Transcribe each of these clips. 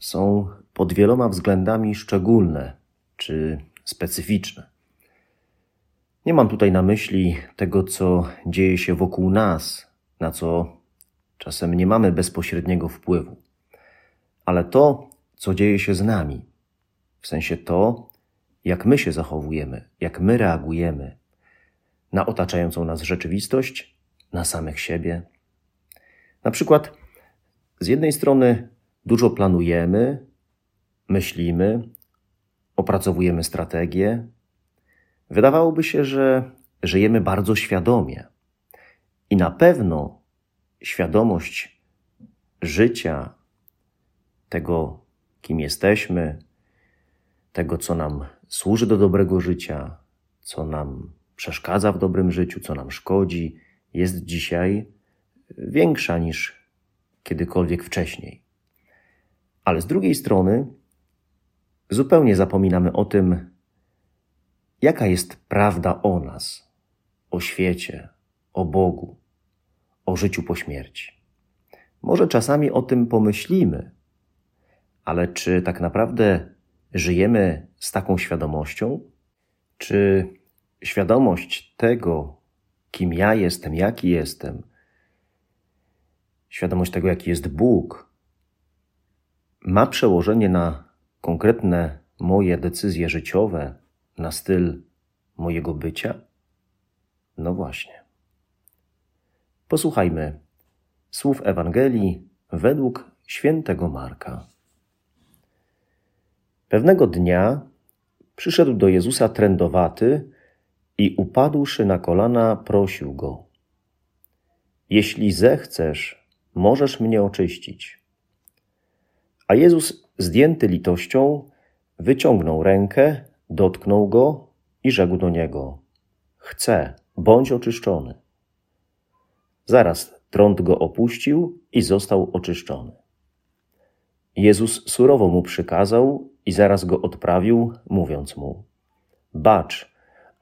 są pod wieloma względami szczególne czy specyficzne. Nie mam tutaj na myśli tego, co dzieje się wokół nas, na co czasem nie mamy bezpośredniego wpływu, ale to, co dzieje się z nami, w sensie to, jak my się zachowujemy, jak my reagujemy na otaczającą nas rzeczywistość, na samych siebie. Na przykład, z jednej strony dużo planujemy, myślimy, opracowujemy strategię. Wydawałoby się, że żyjemy bardzo świadomie. I na pewno świadomość życia, tego, kim jesteśmy, tego, co nam służy do dobrego życia, co nam przeszkadza w dobrym życiu, co nam szkodzi, jest dzisiaj większa niż kiedykolwiek wcześniej. Ale z drugiej strony, zupełnie zapominamy o tym, jaka jest prawda o nas, o świecie, o Bogu, o życiu po śmierci. Może czasami o tym pomyślimy, ale czy tak naprawdę żyjemy z taką świadomością? Czy świadomość tego, kim ja jestem, jaki jestem, świadomość tego, jaki jest Bóg, ma przełożenie na konkretne moje decyzje życiowe, na styl mojego bycia? No właśnie. Posłuchajmy słów Ewangelii według świętego Marka. Pewnego dnia przyszedł do Jezusa trędowaty i upadłszy na kolana, prosił go: Jeśli zechcesz, możesz mnie oczyścić. A Jezus, zdjęty litością, wyciągnął rękę, dotknął go i rzekł do niego: Chcę, bądź oczyszczony. Zaraz trąd go opuścił i został oczyszczony. Jezus surowo mu przykazał i zaraz go odprawił, mówiąc mu: Bacz,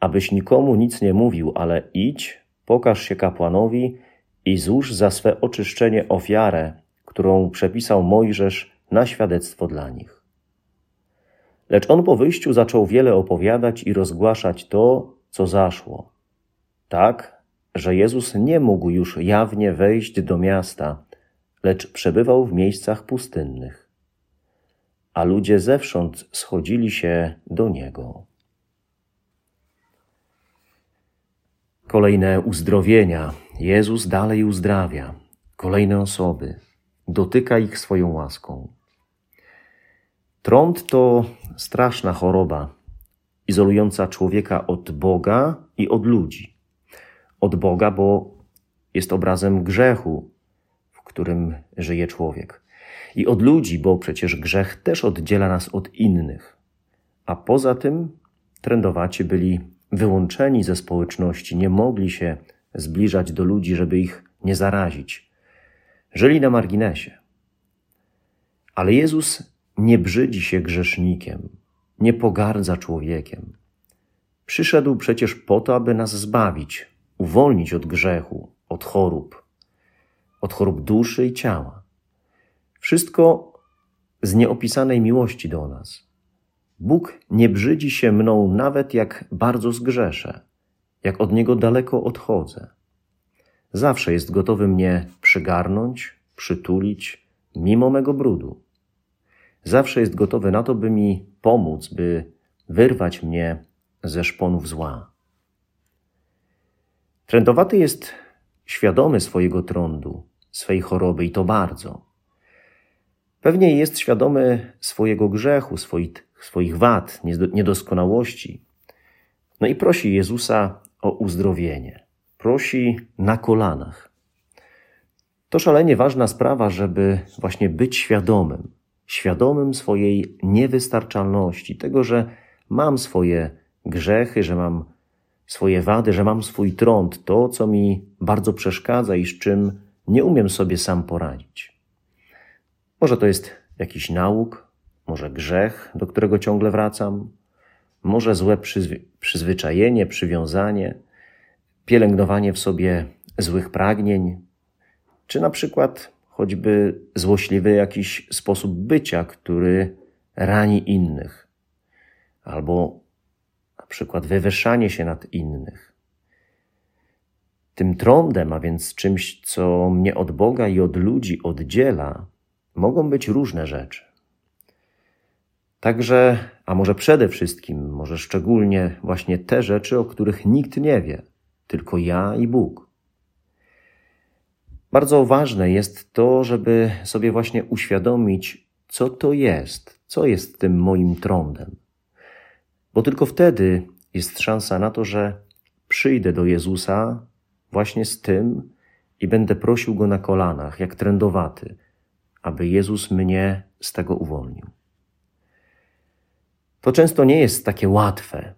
abyś nikomu nic nie mówił, ale idź, pokaż się kapłanowi i złóż za swe oczyszczenie ofiarę, którą przepisał Mojżesz na świadectwo dla nich. Lecz on po wyjściu zaczął wiele opowiadać i rozgłaszać to, co zaszło. Tak, że Jezus nie mógł już jawnie wejść do miasta, lecz przebywał w miejscach pustynnych. A ludzie zewsząd schodzili się do niego. Kolejne uzdrowienia. Jezus dalej uzdrawia. Kolejne osoby. Dotyka ich swoją łaską. Trąd to straszna choroba, izolująca człowieka od Boga i od ludzi. Od Boga, bo jest obrazem grzechu, w którym żyje człowiek. I od ludzi, bo przecież grzech też oddziela nas od innych. A poza tym trędowaci byli wyłączeni ze społeczności, nie mogli się zbliżać do ludzi, żeby ich nie zarazić. Żyli na marginesie. Ale Jezus nie brzydzi się grzesznikiem, nie pogardza człowiekiem. Przyszedł przecież po to, aby nas zbawić, uwolnić od grzechu, od chorób, od chorób duszy i ciała. Wszystko z nieopisanej miłości do nas. Bóg nie brzydzi się mną nawet jak bardzo zgrzeszę, jak od Niego daleko odchodzę. Zawsze jest gotowy mnie przygarnąć, przytulić, mimo mego brudu. Zawsze jest gotowy na to, by mi pomóc, by wyrwać mnie ze szponów zła. Trędowaty jest świadomy swojego trądu, swej choroby i to bardzo. Pewnie jest świadomy swojego grzechu, swoich swoich wad, niedoskonałości. No i prosi Jezusa o uzdrowienie. Prosi na kolanach. To szalenie ważna sprawa, żeby właśnie być świadomym, świadomym swojej niewystarczalności, tego, że mam swoje grzechy, że mam swoje wady, że mam swój trąd, to, co mi bardzo przeszkadza i z czym nie umiem sobie sam poradzić. Może to jest jakiś nauk, może grzech, do którego ciągle wracam, może złe przyzwy przyzwyczajenie, przywiązanie, pielęgnowanie w sobie złych pragnień, czy na przykład choćby złośliwy jakiś sposób bycia, który rani innych, albo na przykład wywyższanie się nad innych. Tym trądem, a więc czymś, co mnie od Boga i od ludzi oddziela, mogą być różne rzeczy. Także, a może przede wszystkim, może szczególnie właśnie te rzeczy, o których nikt nie wie, tylko ja i Bóg. Bardzo ważne jest to, żeby sobie właśnie uświadomić, co to jest, co jest tym moim trądem. Bo tylko wtedy jest szansa na to, że przyjdę do Jezusa właśnie z tym i będę prosił Go na kolanach, jak trędowaty, aby Jezus mnie z tego uwolnił. To często nie jest takie łatwe,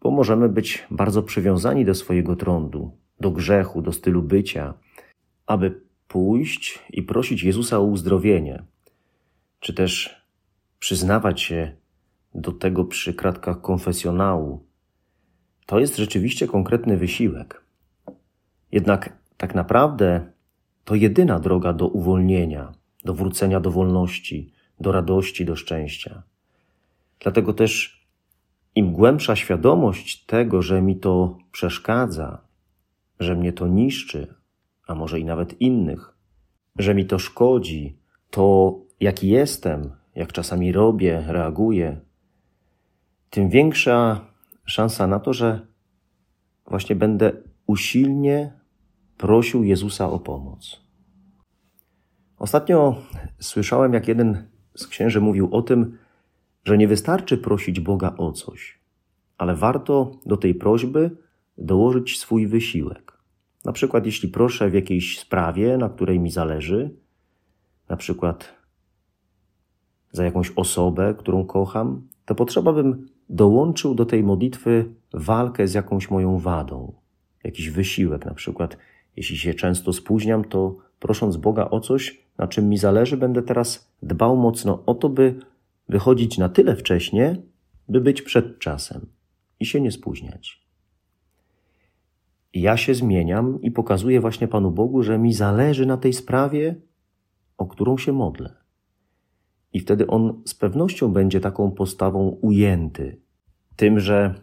bo możemy być bardzo przywiązani do swojego trądu, do grzechu, do stylu bycia, aby pójść i prosić Jezusa o uzdrowienie, czy też przyznawać się do tego przy kratkach konfesjonału. To jest rzeczywiście konkretny wysiłek. Jednak tak naprawdę to jedyna droga do uwolnienia, do wrócenia do wolności, do radości, do szczęścia. Dlatego też im głębsza świadomość tego, że mi to przeszkadza, że mnie to niszczy, a może i nawet innych, że mi to szkodzi, to jaki jestem, jak czasami robię, reaguję, tym większa szansa na to, że właśnie będę usilnie prosił Jezusa o pomoc. Ostatnio słyszałem, jak jeden z księży mówił o tym, że nie wystarczy prosić Boga o coś, ale warto do tej prośby dołożyć swój wysiłek. Na przykład, jeśli proszę w jakiejś sprawie, na której mi zależy, na przykład za jakąś osobę, którą kocham, to potrzeba bym dołączył do tej modlitwy walkę z jakąś moją wadą, jakiś wysiłek. Na przykład, jeśli się często spóźniam, to prosząc Boga o coś, na czym mi zależy, będę teraz dbał mocno o to, by wychodzić na tyle wcześnie, by być przed czasem i się nie spóźniać. Ja się zmieniam i pokazuję właśnie Panu Bogu, że mi zależy na tej sprawie, o którą się modlę. I wtedy on z pewnością będzie taką postawą ujęty. Tym, że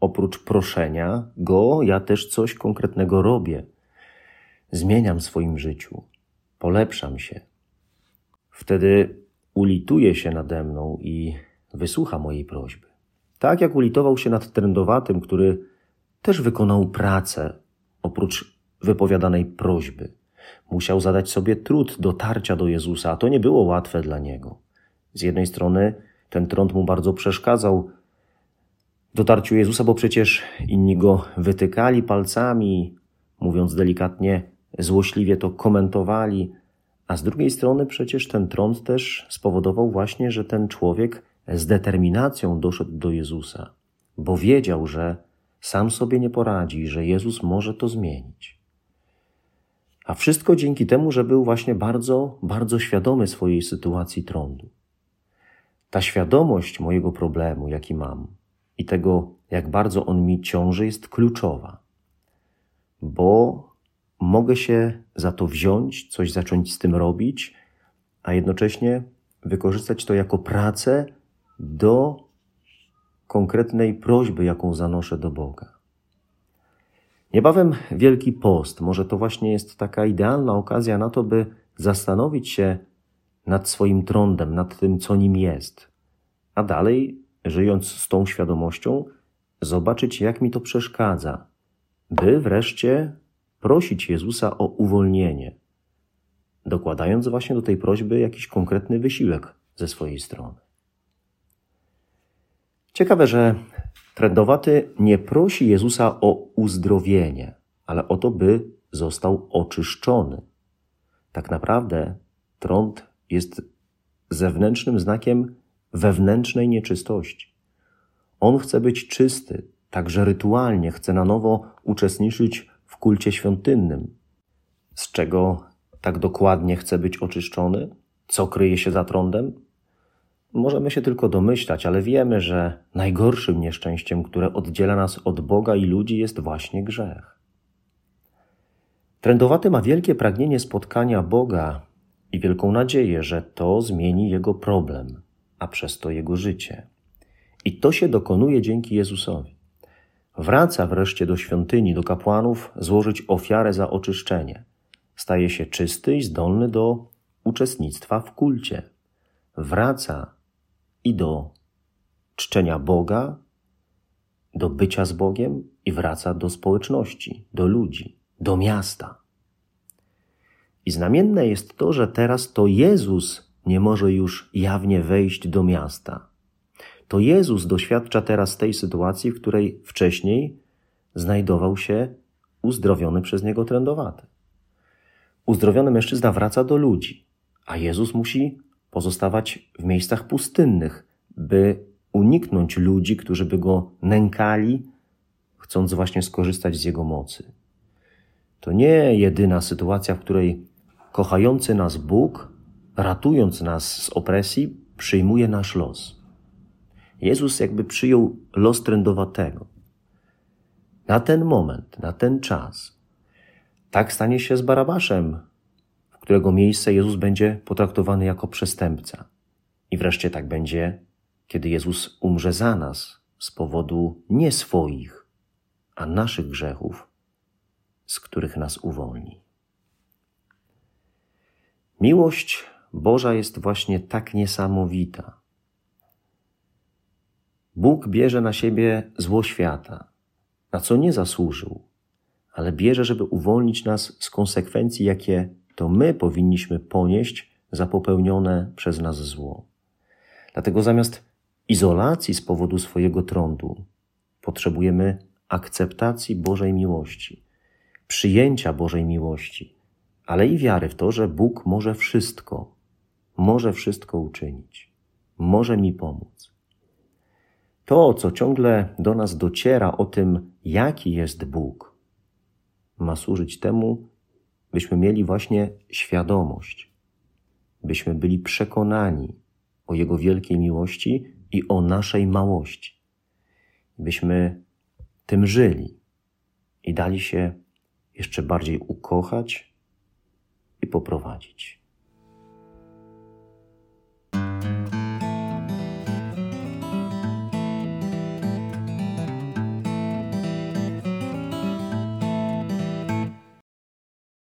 oprócz proszenia go, ja też coś konkretnego robię. Zmieniam w swoim życiu, polepszam się. Wtedy ulituje się nade mną i wysłucha mojej prośby. Tak jak ulitował się nad trędowatym, który też wykonał pracę oprócz wypowiadanej prośby. Musiał zadać sobie trud dotarcia do Jezusa, a to nie było łatwe dla niego. Z jednej strony ten trąd mu bardzo przeszkadzał w dotarciu Jezusa, bo przecież inni go wytykali palcami, mówiąc delikatnie, złośliwie to komentowali, a z drugiej strony przecież ten trąd też spowodował właśnie, że ten człowiek z determinacją doszedł do Jezusa, bo wiedział, że sam sobie nie poradzi, że Jezus może to zmienić. A wszystko dzięki temu, że był właśnie bardzo, bardzo świadomy swojej sytuacji trądu. Ta świadomość mojego problemu, jaki mam, i tego, jak bardzo on mi ciąży, jest kluczowa, bo mogę się za to wziąć, coś zacząć z tym robić, a jednocześnie wykorzystać to jako pracę do konkretnej prośby, jaką zanoszę do Boga. Niebawem Wielki Post. Może to właśnie jest taka idealna okazja na to, by zastanowić się nad swoim trądem, nad tym, co nim jest. A dalej, żyjąc z tą świadomością, zobaczyć, jak mi to przeszkadza, by wreszcie prosić Jezusa o uwolnienie, dokładając właśnie do tej prośby jakiś konkretny wysiłek ze swojej strony. Ciekawe, że trędowaty nie prosi Jezusa o uzdrowienie, ale o to, by został oczyszczony. Tak naprawdę trąd jest zewnętrznym znakiem wewnętrznej nieczystości. On chce być czysty, także rytualnie chce na nowo uczestniczyć w kulcie świątynnym. Z czego tak dokładnie chce być oczyszczony? Co kryje się za trądem? Możemy się tylko domyślać, ale wiemy, że najgorszym nieszczęściem, które oddziela nas od Boga i ludzi, jest właśnie grzech. Trędowaty ma wielkie pragnienie spotkania Boga i wielką nadzieję, że to zmieni jego problem, a przez to jego życie. I to się dokonuje dzięki Jezusowi. Wraca wreszcie do świątyni, do kapłanów, złożyć ofiarę za oczyszczenie. Staje się czysty i zdolny do uczestnictwa w kulcie. Wraca i do czczenia Boga, do bycia z Bogiem i wraca do społeczności, do ludzi, do miasta. I znamienne jest to, że teraz to Jezus nie może już jawnie wejść do miasta. To Jezus doświadcza teraz tej sytuacji, w której wcześniej znajdował się uzdrowiony przez niego trędowaty. Uzdrowiony mężczyzna wraca do ludzi, a Jezus musi pozostawać w miejscach pustynnych, by uniknąć ludzi, którzy by go nękali, chcąc właśnie skorzystać z jego mocy. To nie jedyna sytuacja, w której kochający nas Bóg, ratując nas z opresji, przyjmuje nasz los. Jezus jakby przyjął los trędowatego. Na ten moment, na ten czas. Tak stanie się z Barabaszem, którego miejsce Jezus będzie potraktowany jako przestępca. I wreszcie tak będzie, kiedy Jezus umrze za nas z powodu nie swoich, a naszych grzechów, z których nas uwolni. Miłość Boża jest właśnie tak niesamowita. Bóg bierze na siebie zło świata, na co nie zasłużył, ale bierze, żeby uwolnić nas z konsekwencji, jakie to my powinniśmy ponieść za popełnione przez nas zło. Dlatego zamiast izolacji z powodu swojego trądu potrzebujemy akceptacji Bożej miłości, przyjęcia Bożej miłości, ale i wiary w to, że Bóg może wszystko, może wszystko uczynić, może mi pomóc. To, co ciągle do nas dociera o tym, jaki jest Bóg, ma służyć temu, byśmy mieli właśnie świadomość, byśmy byli przekonani o Jego wielkiej miłości i o naszej małości, byśmy tym żyli i dali się jeszcze bardziej ukochać i poprowadzić.